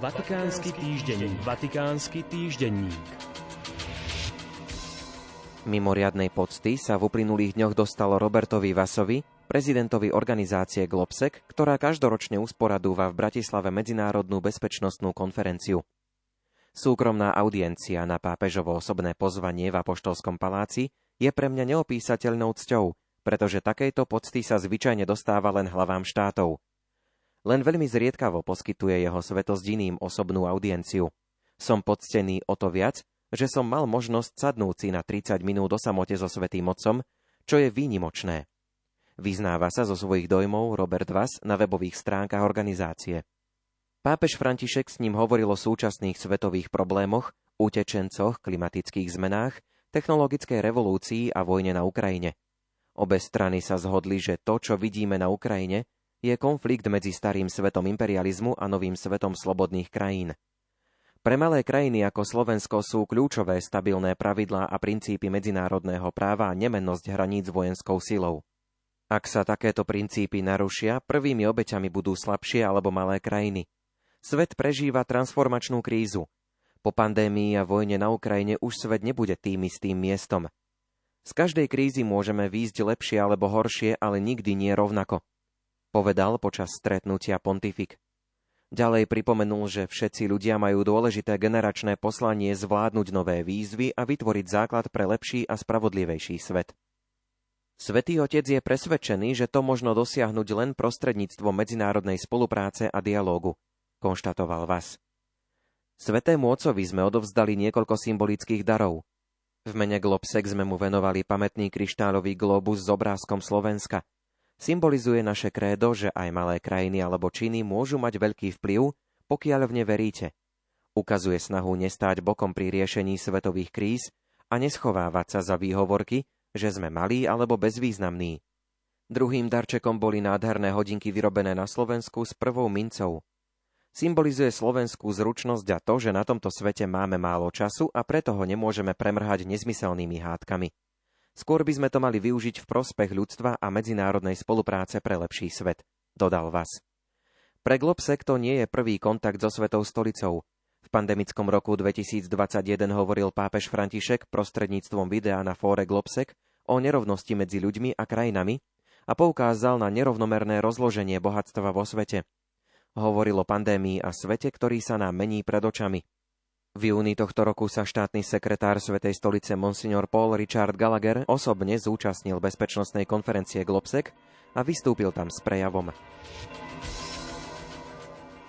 Vatikánsky týždenník. Vatikánsky týždenník. Mimoriadnej pocty sa v uplynulých dňoch dostalo Robertovi Vasovi, prezidentovi organizácie Globsec, ktorá každoročne usporadúva v Bratislave Medzinárodnú bezpečnostnú konferenciu. Súkromná audiencia na pápežovo osobné pozvanie v Apoštolskom paláci je pre mňa neopísateľnou cťou, pretože takejto pocty sa zvyčajne dostáva len hlavám štátov – len veľmi zriedkavo poskytuje jeho svetosť iným osobnú audienciu. Som poctený o to viac, že som mal možnosť sadnúť si na 30 minút o samote so Svetým Otcom, čo je výnimočné. Vyznáva sa zo svojich dojmov Robert Vas na webových stránkach organizácie. Pápež František s ním hovoril o súčasných svetových problémoch, utečencoch, klimatických zmenách, technologickej revolúcii a vojne na Ukrajine. Obe strany sa zhodli, že to, čo vidíme na Ukrajine, je konflikt medzi starým svetom imperializmu a novým svetom slobodných krajín. Pre malé krajiny ako Slovensko sú kľúčové stabilné pravidlá a princípy medzinárodného práva a nemennosť hraníc vojenskou silou. Ak sa takéto princípy narušia, prvými obeťami budú slabšie alebo malé krajiny. Svet prežíva transformačnú krízu. Po pandémii a vojne na Ukrajine už svet nebude tým istým miestom. Z každej krízy môžeme výjsť lepšie alebo horšie, ale nikdy nie rovnako povedal počas stretnutia pontifik. Ďalej pripomenul, že všetci ľudia majú dôležité generačné poslanie zvládnuť nové výzvy a vytvoriť základ pre lepší a spravodlivejší svet. Svetý otec je presvedčený, že to možno dosiahnuť len prostredníctvom medzinárodnej spolupráce a dialógu, konštatoval Vas. Svetému otcovi sme odovzdali niekoľko symbolických darov. V mene Globsek sme mu venovali pamätný kryštálový globus s obrázkom Slovenska – Symbolizuje naše krédo, že aj malé krajiny alebo činy môžu mať veľký vplyv, pokiaľ v ne veríte. Ukazuje snahu nestáť bokom pri riešení svetových kríz a neschovávať sa za výhovorky, že sme malí alebo bezvýznamní. Druhým darčekom boli nádherné hodinky vyrobené na Slovensku s prvou mincov. Symbolizuje slovenskú zručnosť a to, že na tomto svete máme málo času a preto ho nemôžeme premrhať nezmyselnými hádkami. Skôr by sme to mali využiť v prospech ľudstva a medzinárodnej spolupráce pre lepší svet, dodal Vas. Pre Globsek to nie je prvý kontakt so Svetou stolicou. V pandemickom roku 2021 hovoril pápež František prostredníctvom videa na fóre Globsek o nerovnosti medzi ľuďmi a krajinami a poukázal na nerovnomerné rozloženie bohatstva vo svete. Hovoril o pandémii a svete, ktorý sa nám mení pred očami. V júni tohto roku sa štátny sekretár Svetej stolice Monsignor Paul Richard Gallagher osobne zúčastnil bezpečnostnej konferencie Globsec a vystúpil tam s prejavom.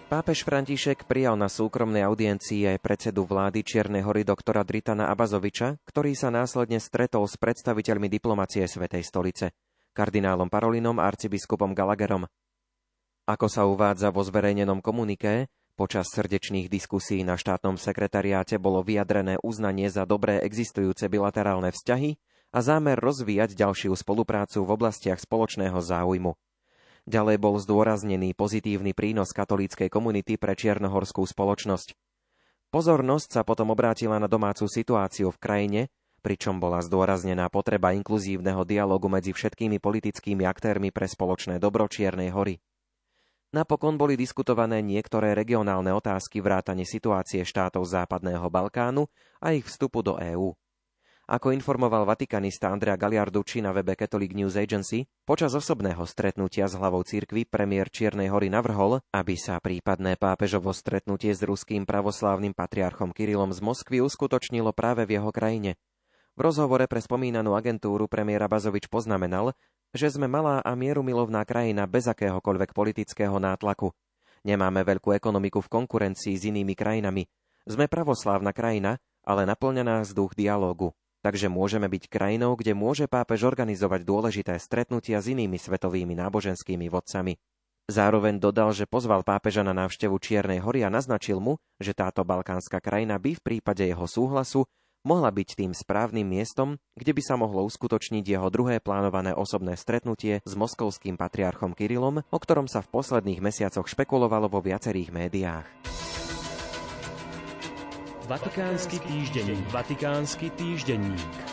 Pápež František prijal na súkromnej audiencii aj predsedu vlády Čiernej hory doktora Dritana Abazoviča, ktorý sa následne stretol s predstaviteľmi diplomacie Svetej stolice, kardinálom Parolinom a arcibiskupom Gallagherom. Ako sa uvádza vo zverejnenom komuniké, Počas srdečných diskusí na štátnom sekretariáte bolo vyjadrené uznanie za dobré existujúce bilaterálne vzťahy a zámer rozvíjať ďalšiu spoluprácu v oblastiach spoločného záujmu. Ďalej bol zdôraznený pozitívny prínos katolíckej komunity pre čiernohorskú spoločnosť. Pozornosť sa potom obrátila na domácu situáciu v krajine, pričom bola zdôraznená potreba inkluzívneho dialogu medzi všetkými politickými aktérmi pre spoločné dobro Čiernej hory. Napokon boli diskutované niektoré regionálne otázky vrátane situácie štátov Západného Balkánu a ich vstupu do EÚ. Ako informoval vatikanista Andrea Galiarducci na webe Catholic News Agency, počas osobného stretnutia s hlavou cirkvy premiér Čiernej hory navrhol, aby sa prípadné pápežovo stretnutie s ruským pravoslávnym patriarchom Kirilom z Moskvy uskutočnilo práve v jeho krajine. V rozhovore pre spomínanú agentúru premiéra Bazovič poznamenal, že sme malá a mierumilovná krajina bez akéhokoľvek politického nátlaku. Nemáme veľkú ekonomiku v konkurencii s inými krajinami. Sme pravoslávna krajina, ale naplňa nás duch dialógu. Takže môžeme byť krajinou, kde môže pápež organizovať dôležité stretnutia s inými svetovými náboženskými vodcami. Zároveň dodal, že pozval pápeža na návštevu Čiernej hory a naznačil mu, že táto balkánska krajina by v prípade jeho súhlasu mohla byť tým správnym miestom, kde by sa mohlo uskutočniť jeho druhé plánované osobné stretnutie s moskovským patriarchom Kirilom, o ktorom sa v posledných mesiacoch špekulovalo vo viacerých médiách. Vatikánsky týždenník. Vatikánsky týždenník.